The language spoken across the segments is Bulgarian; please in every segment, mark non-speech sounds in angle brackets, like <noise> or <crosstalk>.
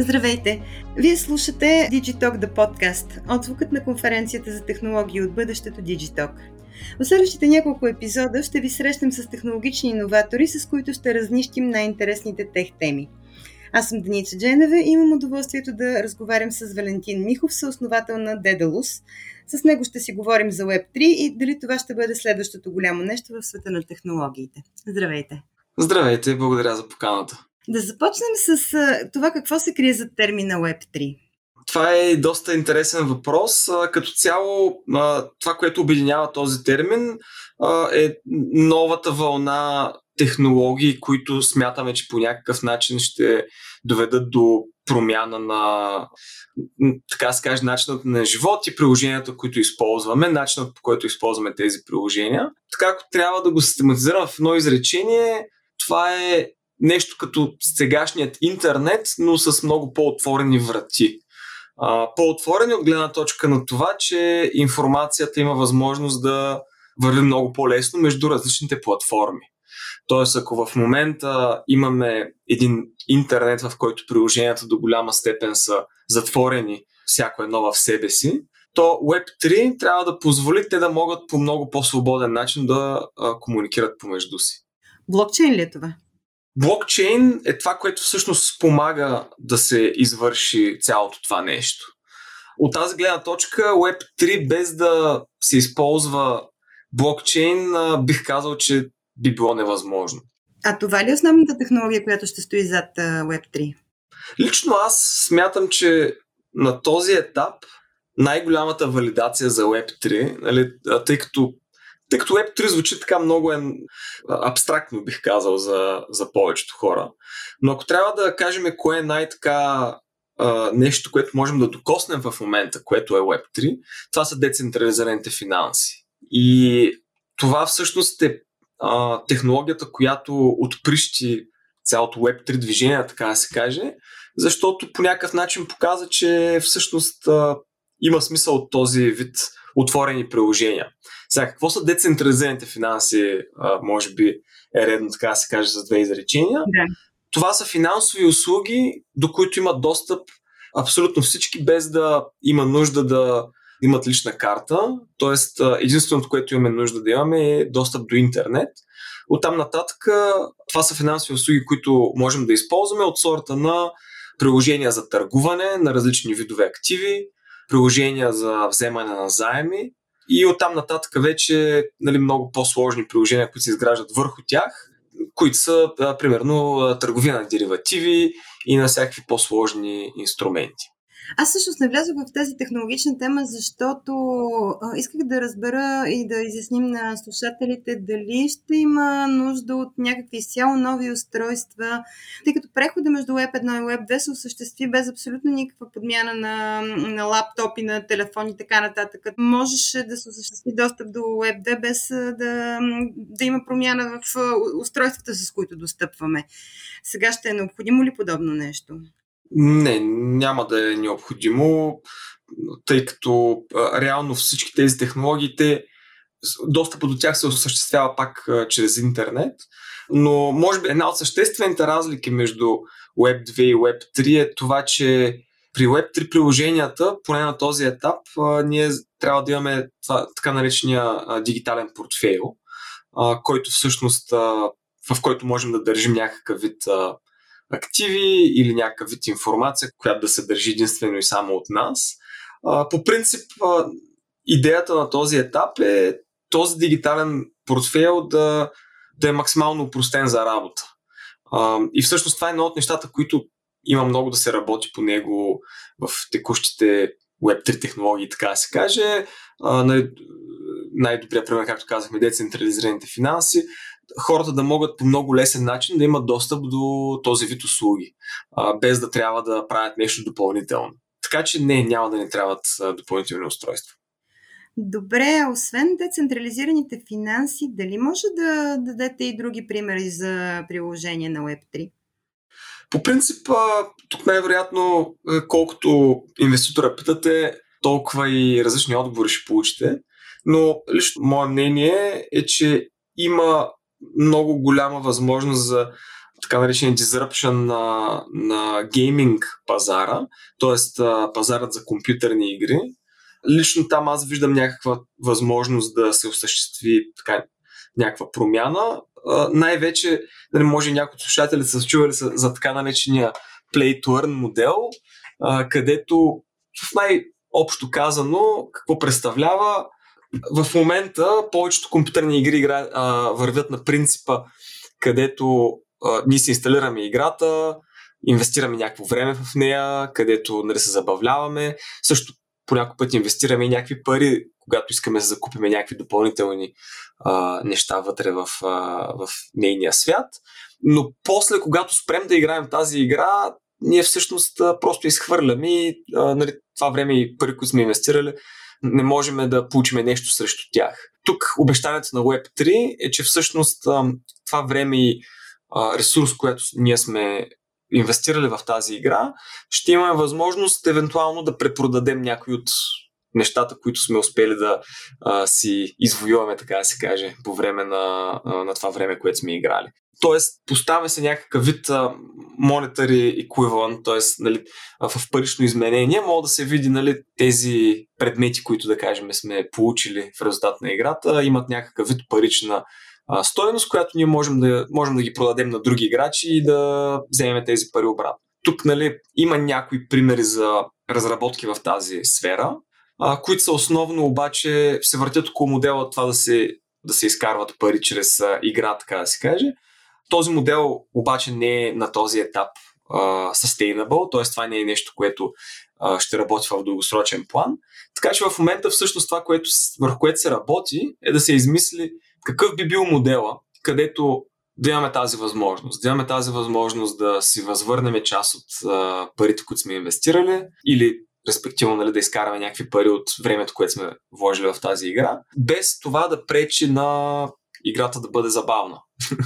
Здравейте! Вие слушате Digitalk The Podcast, отзвукът на конференцията за технологии от бъдещето Digitalk. В следващите няколко епизода ще ви срещнем с технологични иноватори, с които ще разнищим най-интересните тех теми. Аз съм Деница Дженева и имам удоволствието да разговарям с Валентин Михов, съосновател на Dedalus. С него ще си говорим за Web3 и дали това ще бъде следващото голямо нещо в света на технологиите. Здравейте! Здравейте, благодаря за поканата. Да започнем с това какво се крие за термина Web3. Това е доста интересен въпрос. Като цяло, това, което обединява този термин, е новата вълна технологии, които смятаме, че по някакъв начин ще доведат до промяна на, така се каже, начинът на живот и приложенията, които използваме, начинът по който използваме тези приложения. Така, ако трябва да го систематизирам в едно изречение, това е нещо като сегашният интернет, но с много по-отворени врати. по-отворени от гледна точка на това, че информацията има възможност да върви много по-лесно между различните платформи. Тоест, ако в момента имаме един интернет, в който приложенията до голяма степен са затворени, всяко едно в себе си, то Web3 трябва да позволи те да могат по много по-свободен начин да а, комуникират помежду си. Блокчейн ли е това? Блокчейн е това, което всъщност спомага да се извърши цялото това нещо. От тази гледна точка Web3 без да се използва блокчейн, бих казал, че би било невъзможно. А това ли е основната технология, която ще стои зад Web3? Лично аз смятам, че на този етап най-голямата валидация за Web3, нали, тъй като тъй като Web3 звучи така много е, абстрактно, бих казал, за, за повечето хора. Но ако трябва да кажем кое е най-така нещо, което можем да докоснем в момента, което е Web3, това са децентрализираните финанси. И това всъщност е а, технологията, която отприщи цялото Web3 движение, така да се каже, защото по някакъв начин показа, че всъщност а, има смисъл от този вид отворени приложения. Сега, какво са децентрализираните финанси, а, може би е редно така да се каже за две изречения. Да. Това са финансови услуги, до които имат достъп абсолютно всички, без да има нужда да имат лична карта. Тоест, единственото, което имаме нужда да имаме е достъп до интернет. Оттам нататък, това са финансови услуги, които можем да използваме от сорта на приложения за търгуване на различни видове активи, приложения за вземане на заеми и оттам нататък вече нали, много по-сложни приложения, които се изграждат върху тях, които са, примерно, търговия на деривативи и на всякакви по-сложни инструменти. Аз всъщност не влязох в тази технологична тема, защото исках да разбера и да изясним на слушателите дали ще има нужда от някакви изцяло нови устройства, тъй като прехода между Web 1 и Web 2 се осъществи без абсолютно никаква подмяна на, на лаптопи, на телефони и така нататък. Можеше да се осъществи достъп до Web 2 без да, да има промяна в устройствата, с които достъпваме. Сега ще е необходимо ли подобно нещо? Не, няма да е необходимо, тъй като реално всички тези технологии, те, достъпа до тях се осъществява пак чрез интернет, но може би една от съществените разлики между Web 2 и Web 3 е това, че при Web 3 приложенията, поне на този етап, ние трябва да имаме така наречения дигитален портфейл, който всъщност в който можем да държим някакъв вид а, активи или някакъв вид информация, която да се държи единствено и само от нас. По принцип, идеята на този етап е този дигитален портфейл да, да е максимално упростен за работа. И всъщност това е едно от нещата, които има много да се работи по него в текущите Web3 технологии, така да се каже. Най- най-добрият пример, както казахме, децентрализираните финанси хората да могат по много лесен начин да имат достъп до този вид услуги, а, без да трябва да правят нещо допълнително. Така че не, няма да ни трябват допълнителни устройства. Добре, освен децентрализираните финанси, дали може да дадете и други примери за приложение на Web3? По принцип, тук най-вероятно, колкото инвеститора питате, толкова и различни отговори ще получите. Но лично мое мнение е, че има много голяма възможност за така наречен disruption на, на гейминг пазара, т.е. пазарът за компютърни игри. Лично там аз виждам някаква възможност да се осъществи така, някаква промяна. най-вече, не може някои от слушатели са чували за така наречения play to earn модел, където в най-общо казано какво представлява в момента повечето компютърни игри игра, а, вървят на принципа, където а, ние си инсталираме играта, инвестираме някакво време в нея, където нали, се забавляваме. Също по някой път инвестираме и някакви пари, когато искаме да закупиме някакви допълнителни а, неща вътре в, а, в нейния свят. Но после, когато спрем да играем тази игра, ние всъщност а, просто изхвърляме и а, нали, това време и пари, които сме инвестирали, не можем да получим нещо срещу тях. Тук обещанието на Web3 е, че всъщност това време и ресурс, който ние сме инвестирали в тази игра, ще имаме възможност евентуално да препродадем някои от нещата, които сме успели да а, си извоюваме, така да се каже, по време на, а, на това време, което сме играли. Тоест, поставя се някакъв вид monetary equivalent, т.е. Нали, в парично изменение, мога да се види нали, тези предмети, които да кажем сме получили в резултат на играта, имат някакъв вид парична а, стоеност, която ние можем да, можем да ги продадем на други играчи и да вземем тези пари обратно. Тук нали, има някои примери за разработки в тази сфера, а, които са основно обаче се въртят около модела това да се, да се изкарват пари чрез а, игра, така да се каже. Този модел обаче не е на този етап uh, sustainable, т.е. това не е нещо, което uh, ще работи в дългосрочен план. Така че в момента всъщност това, което, върху което се работи, е да се измисли какъв би бил модела, където да имаме тази възможност. Да имаме тази възможност да си възвърнем част от uh, парите, които сме инвестирали или респективно нали, да изкараме някакви пари от времето, което сме вложили в тази игра, без това да пречи на играта да бъде забавна.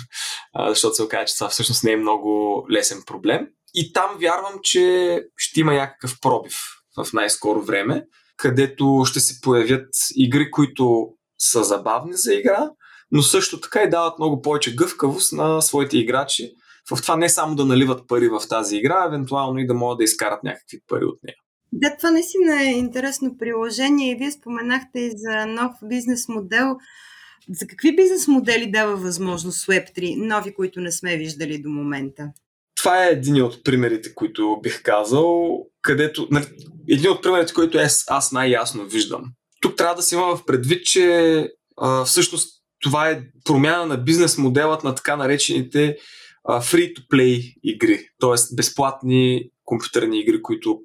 <laughs> Защото се оказа, че това всъщност не е много лесен проблем. И там вярвам, че ще има някакъв пробив в най-скоро време, където ще се появят игри, които са забавни за игра, но също така и дават много повече гъвкавост на своите играчи. В това не само да наливат пари в тази игра, евентуално и да могат да изкарат някакви пари от нея. Да, това наистина е интересно приложение и вие споменахте и за нов бизнес модел. За какви бизнес модели дава възможност Web3, нови, които не сме виждали до момента? Това е един от примерите, които бих казал, където, един от примерите, които аз, аз най-ясно виждам. Тук трябва да се има в предвид, че а, всъщност това е промяна на бизнес моделът на така наречените а, free-to-play игри, т.е. безплатни компютърни игри, които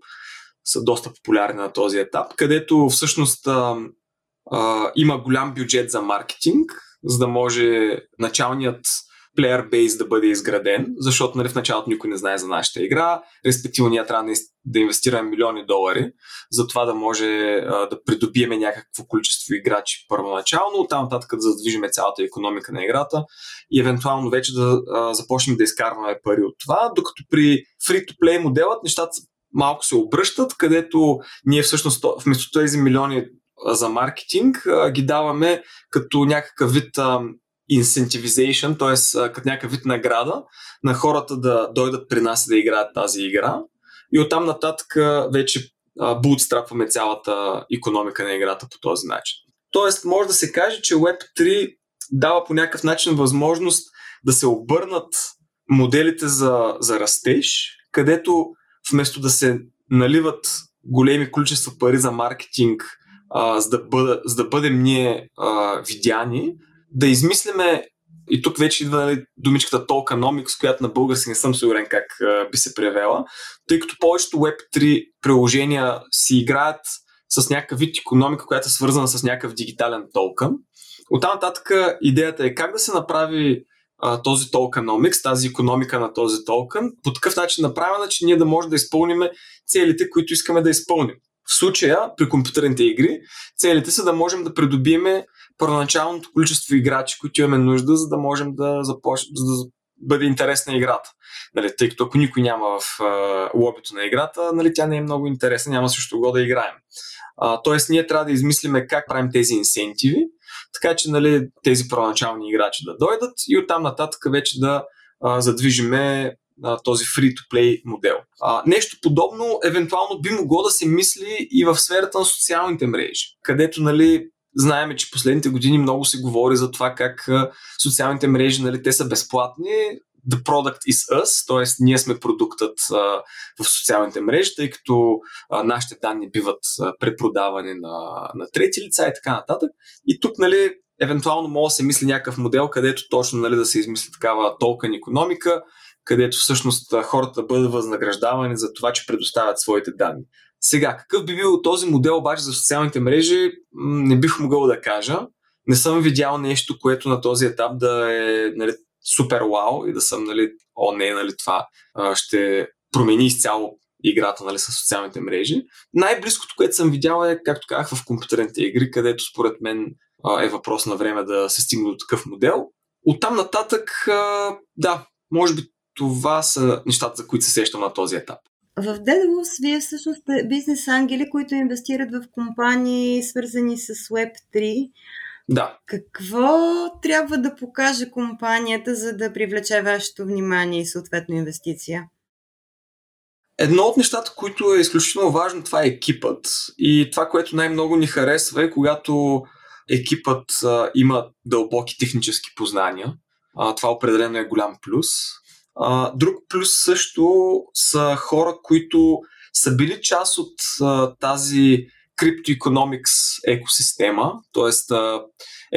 са доста популярни на този етап, където всъщност а, а, има голям бюджет за маркетинг, за да може началният плеер бейс да бъде изграден, защото нали, в началото никой не знае за нашата игра, респективно ние трябва да инвестираме милиони долари, за това да може а, да придобиеме някакво количество играчи първоначално, оттам нататък да задвижиме цялата економика на играта и евентуално вече да а, започнем да изкарваме пари от това, докато при free-to-play моделът нещата малко се обръщат, където ние всъщност вместо тези милиони за маркетинг ги даваме като някакъв вид incentivization, т.е. като някакъв вид награда на хората да дойдат при нас да играят тази игра. И оттам нататък вече бутстрапваме цялата економика на играта по този начин. Тоест, може да се каже, че Web3 дава по някакъв начин възможност да се обърнат моделите за, за растеж, където вместо да се наливат големи количества пари за маркетинг, а, за, да бъда, за да бъдем ние а, видяни, да измислиме и тук вече идва нали, думичката tokenomics, която на български не съм сигурен как а, би се превела, тъй като повечето Web3 приложения си играят с някакъв вид економика, която е свързана с някакъв дигитален токен. Оттам нататък идеята е как да се направи а, този tokenomics, тази економика на този токен, по такъв начин направена, че ние да можем да изпълним целите, които искаме да изпълним. В случая, при компютърните игри, целите са да можем да придобиеме първоначалното количество играчи, които имаме нужда, за да можем да започнем, за да бъде интересна играта. Нали, тъй като ако никой няма в лобито на играта, нали, тя не е много интересна, няма също го да играем. А, тоест, ние трябва да измислиме как правим тези инсентиви, така че нали, тези първоначални играчи да дойдат и оттам нататък вече да а, задвижиме а, този free-to-play модел. А, нещо подобно евентуално би могло да се мисли и в сферата на социалните мрежи, където нали, знаеме, че последните години много се говори за това как социалните мрежи, нали, те са безплатни, the product is us, т.е. ние сме продуктът а, в социалните мрежи, тъй като а, нашите данни биват а, препродавани на, на трети лица и така нататък. И тук, нали, евентуално може да се мисли някакъв модел, където точно нали, да се измисли такава толкова економика, където всъщност хората бъдат възнаграждавани за това, че предоставят своите данни. Сега, какъв би бил този модел обаче за социалните мрежи, не бих могъл да кажа. Не съм видял нещо, което на този етап да е нали, супер вау и да съм, нали, о не, нали, това а, ще промени изцяло играта нали, с социалните мрежи. Най-близкото, което съм видял е, както казах, в компютърните игри, където според мен а, е въпрос на време да се стигне до такъв модел. Оттам нататък, а, да, може би това са нещата, за които се сещам на този етап. В Daedalus вие всъщност бизнес ангели, които инвестират в компании, свързани с Web3. Да. Какво трябва да покаже компанията, за да привлече вашето внимание и съответно инвестиция? Едно от нещата, които е изключително важно, това е екипът. И това, което най-много ни харесва е, когато екипът а, има дълбоки технически познания. А, това определено е голям плюс. А, друг плюс също са хора, които са били част от а, тази криптоекономикс екосистема, т.е.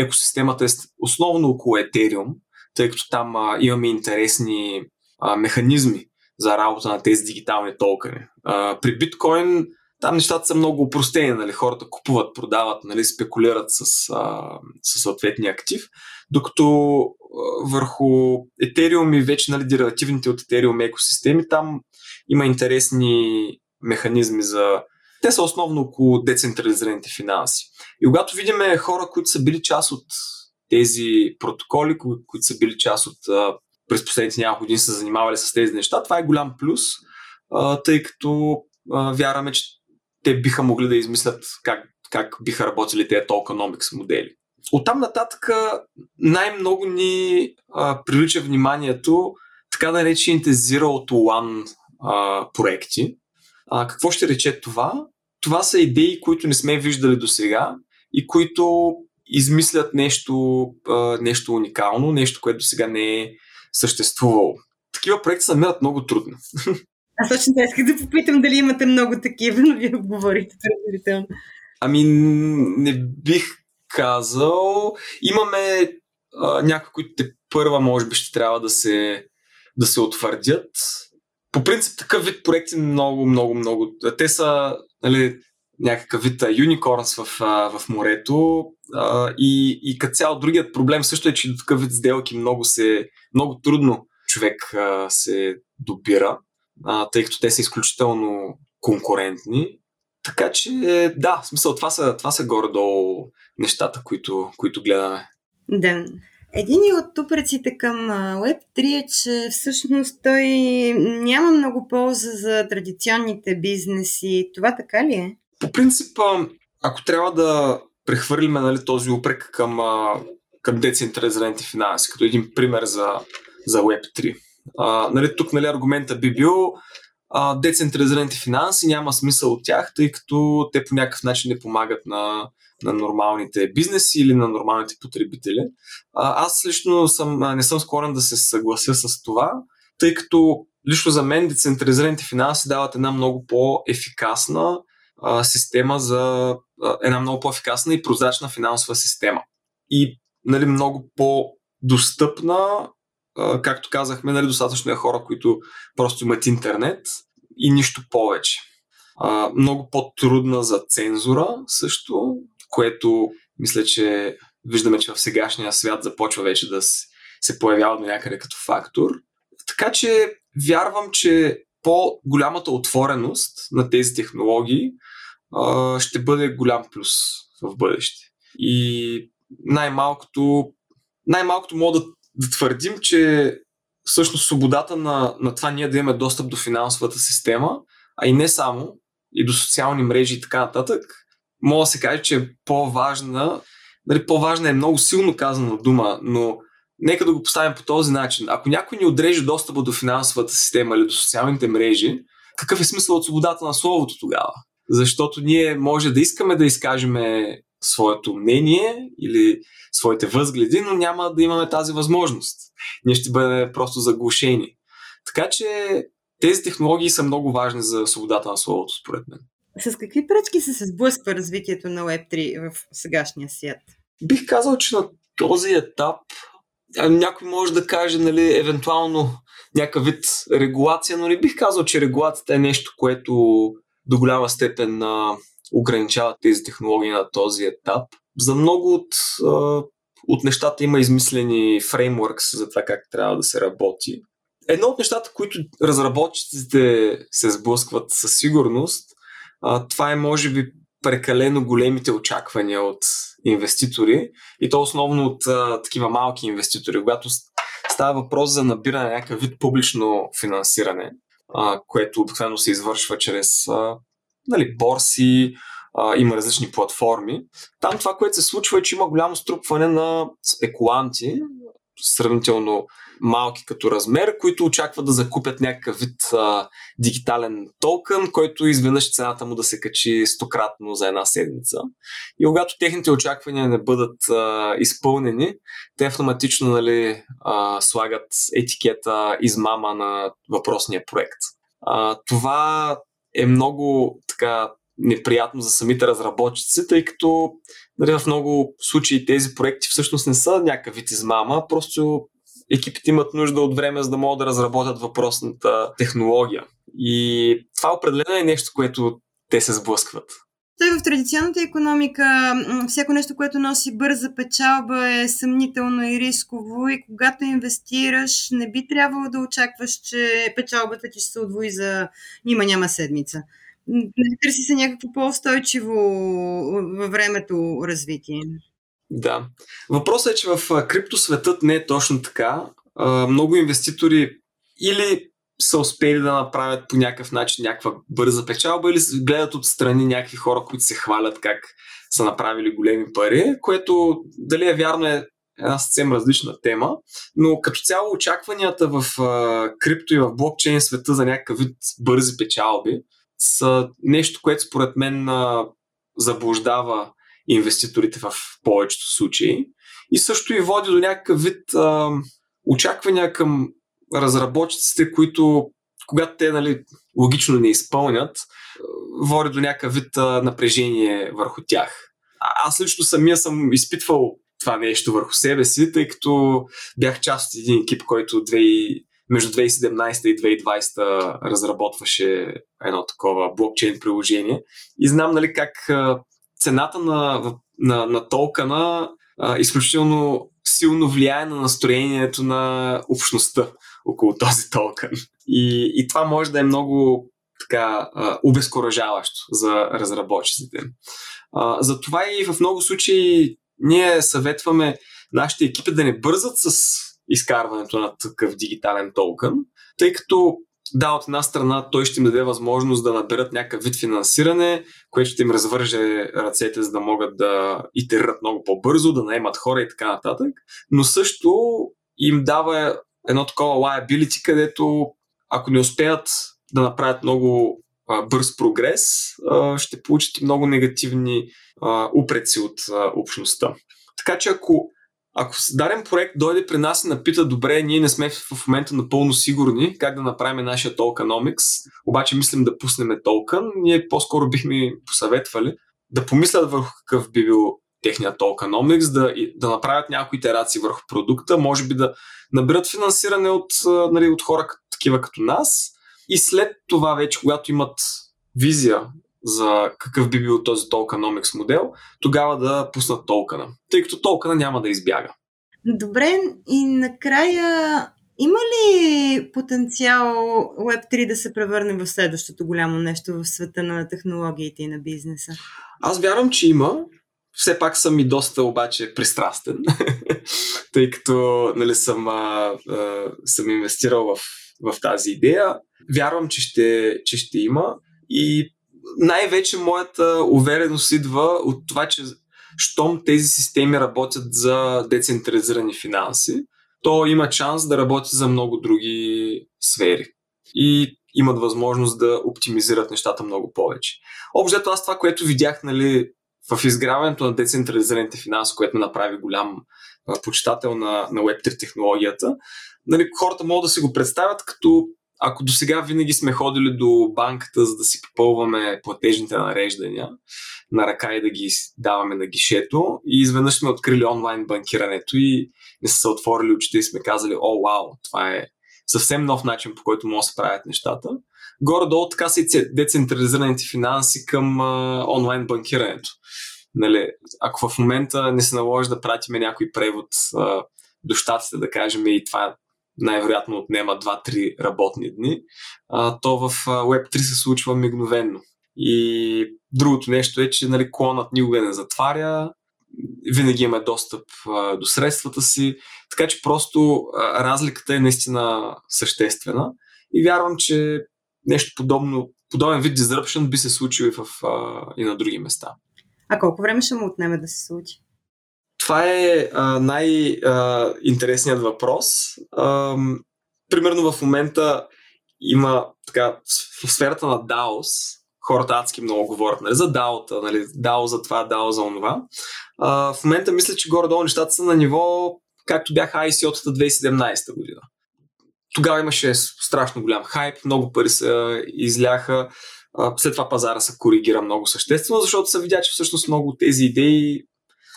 екосистемата е основно около Ethereum, тъй като там а, имаме интересни а, механизми за работа на тези дигитални токени. А, при биткоин там нещата са много упростени, нали? хората купуват, продават, нали? спекулират с, а, с съответния актив, докато а, върху Ethereum и вече нали, деривативните от Ethereum екосистеми, там има интересни механизми за те са основно около децентрализираните финанси. И когато видим хора, които са били част от тези протоколи, кои, които са били част от през последните няколко години са занимавали с тези неща, това е голям плюс, тъй като вярваме, че те биха могли да измислят как, как биха работили тези tokenomics модели. Оттам нататък най-много ни а, привлича вниманието така наречените Zero to One проекти. А, какво ще рече това? това са идеи, които не сме виждали до сега и които измислят нещо, нещо уникално, нещо, което до сега не е съществувало. Такива проекти се намират много трудно. <laughs> Аз точно да исках да попитам дали имате много такива, но вие говорите предварително. Ами, не бих казал. Имаме а, някои, които те първа, може би, ще трябва да се, да се утвърдят. По принцип, такъв вид проекти много, много, много. Те са нали, някакъв вид юникорнс в, в морето. А, и, и като цяло другият проблем също е, че до такъв вид сделки много, се, много трудно човек а, се добира, а, тъй като те са изключително конкурентни. Така че, да, в смисъл, това са, това са горе-долу нещата, които, които гледаме. Да. Един от упреците към Web3 е, че всъщност той няма много полза за традиционните бизнеси. Това така ли е? По принцип, ако трябва да прехвърлиме нали, този упрек към, към децентрализираните финанси, като един пример за, за Web3. А, нали, тук нали, аргумента би бил децентрализираните финанси няма смисъл от тях, тъй като те по някакъв начин не помагат на, на нормалните бизнеси или на нормалните потребители. А, аз лично съм, не съм склонен да се съглася с това, тъй като лично за мен децентрализираните финанси дават една много по-ефикасна а, система за а, една много по-ефикасна и прозрачна финансова система. И нали, много по-достъпна, както казахме, нали, достатъчно е хора, които просто имат интернет и нищо повече. А, много по-трудна за цензура също, което мисля, че виждаме, че в сегашния свят започва вече да се появява до някъде като фактор. Така че вярвам, че по-голямата отвореност на тези технологии а, ще бъде голям плюс в бъдеще. И най-малкото, най-малкото мога да, да твърдим, че всъщност свободата на, на това ние да имаме достъп до финансовата система, а и не само, и до социални мрежи и така нататък, мога да се каже, че е по-важна, нали, по-важна е много силно казана дума, но нека да го поставим по този начин. Ако някой ни отреже достъпа до финансовата система или до социалните мрежи, какъв е смисъл от свободата на словото тогава? Защото ние може да искаме да изкажем своето мнение или своите възгледи, но няма да имаме тази възможност. Ние ще бъдем просто заглушени. Така че тези технологии са много важни за свободата на словото, според мен. С какви пречки се се сблъсква развитието на Web3 в сегашния свят? Бих казал, че на този етап някой може да каже, нали, евентуално някакъв вид регулация, но не бих казал, че регулацията е нещо, което до голяма степен а, ограничава тези технологии на този етап. За много от, от нещата има измислени фреймворкс за това как трябва да се работи. Едно от нещата, които разработчиците се сблъскват със сигурност, това е може би прекалено големите очаквания от инвеститори и то основно от а, такива малки инвеститори, когато става въпрос за набиране на някакъв вид публично финансиране, а, което обикновено се извършва чрез нали, борси, а, има различни платформи. Там това, което се случва е, че има голямо струпване на спекуланти, сравнително малки като размер, които очакват да закупят някакъв вид а, дигитален токен, който изведнъж цената му да се качи стократно за една седмица. И когато техните очаквания не бъдат а, изпълнени, те автоматично нали, а, слагат етикета измама на въпросния проект. А, това е много така неприятно за самите разработчици, тъй като нали, в много случаи тези проекти всъщност не са някакъв вид измама, просто екипите имат нужда от време, за да могат да разработят въпросната технология. И това определено е нещо, което те се сблъскват. Той в традиционната економика всяко нещо, което носи бърза печалба е съмнително и рисково и когато инвестираш не би трябвало да очакваш, че печалбата ти ще се отвои за има няма седмица. Търси се някакво по-устойчиво във времето развитие. Да. Въпросът е, че в криптосветът не е точно така. Много инвеститори или са успели да направят по някакъв начин някаква бърза печалба или гледат отстрани някакви хора, които се хвалят как са направили големи пари, което дали е вярно е една съвсем различна тема, но като цяло очакванията в крипто и в блокчейн света за някакъв вид бързи печалби са нещо, което според мен заблуждава инвеститорите в повечето случаи. И също и води до някакъв вид а, очаквания към разработчиците, които когато те нали, логично не изпълнят, води до някакъв вид напрежение върху тях. А, аз лично самия съм изпитвал това нещо върху себе си, тъй като бях част от един екип, който 2, между 2017 и 2020 разработваше едно такова блокчейн приложение. И знам нали, как цената на, на, на токена а, изключително силно влияе на настроението на общността около този токен. И, и това може да е много така обезкуражаващо за разработчиците. Затова и в много случаи ние съветваме нашите екипи да не бързат с изкарването на такъв дигитален токен, тъй като да, от една страна той ще им даде възможност да наберат някакъв вид финансиране, което ще им развърже ръцете, за да могат да итерират много по-бързо, да наемат хора и така нататък. Но също им дава едно такова liability, където ако не успеят да направят много а, бърз прогрес, а, ще получат и много негативни а, упреци от а, общността. Така че ако ако даден проект дойде при нас и напита, добре, ние не сме в момента напълно сигурни как да направим нашия tokenomics, обаче мислим да пуснем токен, ние по-скоро бихме посъветвали да помислят върху какъв би бил техният tokenomics, да, да направят някои итерации върху продукта, може би да наберат финансиране от, нали, от хора такива като нас и след това вече, когато имат визия за какъв би бил този tokenomics модел, тогава да пуснат токена, тъй като токена няма да избяга. Добре, и накрая има ли потенциал Web3 да се превърне в следващото голямо нещо в света на технологиите и на бизнеса? Аз вярвам, че има. Все пак съм и доста обаче пристрастен, <laughs> тъй като нали, съм, а, а, съм инвестирал в, в тази идея. Вярвам, че ще, че ще има и най-вече моята увереност идва от това, че щом тези системи работят за децентрализирани финанси, то има шанс да работи за много други сфери. И имат възможност да оптимизират нещата много повече. Общо аз това, което видях нали, в изграването на децентрализираните финанси, което направи голям почитател на, на Web3 технологията, нали, хората могат да си го представят като ако до сега винаги сме ходили до банката, за да си попълваме платежните нареждания на ръка и да ги даваме на гишето, и изведнъж сме открили онлайн банкирането и не са се отворили очите и сме казали, о, вау, това е съвсем нов начин, по който могат да се правят нещата. Горе-долу така са и децентрализираните финанси към а, онлайн банкирането. Нали, ако в момента не се наложи да пратиме някой превод а, до щатите, да кажем, и това най-вероятно отнема 2-3 работни дни, а, то в Web3 се случва мигновенно. И другото нещо е, че нали, клонът никога не затваря, винаги има достъп а, до средствата си, така че просто а, разликата е наистина съществена и вярвам, че нещо подобно, подобен вид disruption би се случил и, в, а, и на други места. А колко време ще му отнеме да се случи? Това е най-интересният въпрос. А, примерно в момента има така, в сферата на DAOs, хората адски много говорят нали, за DAO-та, нали, DAO за това, DAO за онова. А, в момента мисля, че горе-долу нещата са на ниво, както бяха ICO-тата 2017 година. Тогава имаше страшно голям хайп, много пари се изляха. След това пазара се коригира много съществено, защото се видя, че всъщност много тези идеи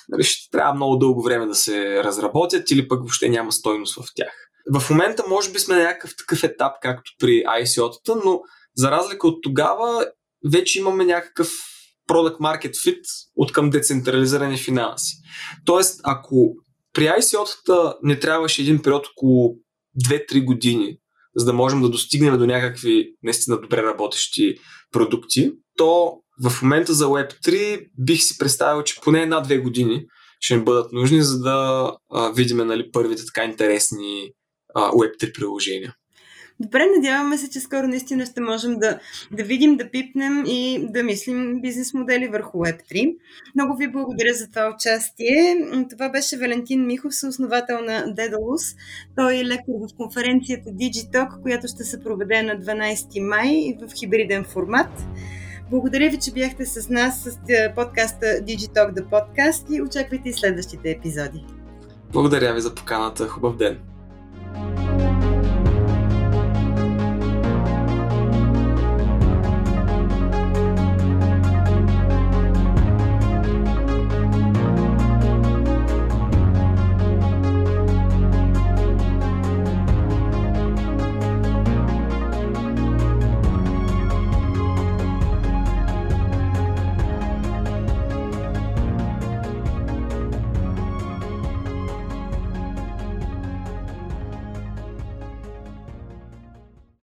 нали, ще трябва много дълго време да се разработят или пък въобще няма стойност в тях. В момента може би сме на някакъв такъв етап, както при ICO-тата, но за разлика от тогава вече имаме някакъв product market fit от към децентрализирани финанси. Тоест, ако при ICO-тата не трябваше един период около 2-3 години, за да можем да достигнем до някакви наистина добре работещи продукти, то в момента за Web3 бих си представил, че поне една-две години ще ни бъдат нужни, за да а, видим нали, първите така интересни а, Web3 приложения. Добре, надяваме се, че скоро наистина ще можем да, да видим, да пипнем и да мислим бизнес модели върху Web3. Много ви благодаря за това участие. Това беше Валентин Михов, съосновател на Dedalus. Той е лекар в конференцията Digitalk, която ще се проведе на 12 май в хибриден формат. Благодаря ви, че бяхте с нас с подкаста Digitalk The Podcast и очаквайте и следващите епизоди. Благодаря ви за поканата. Хубав ден!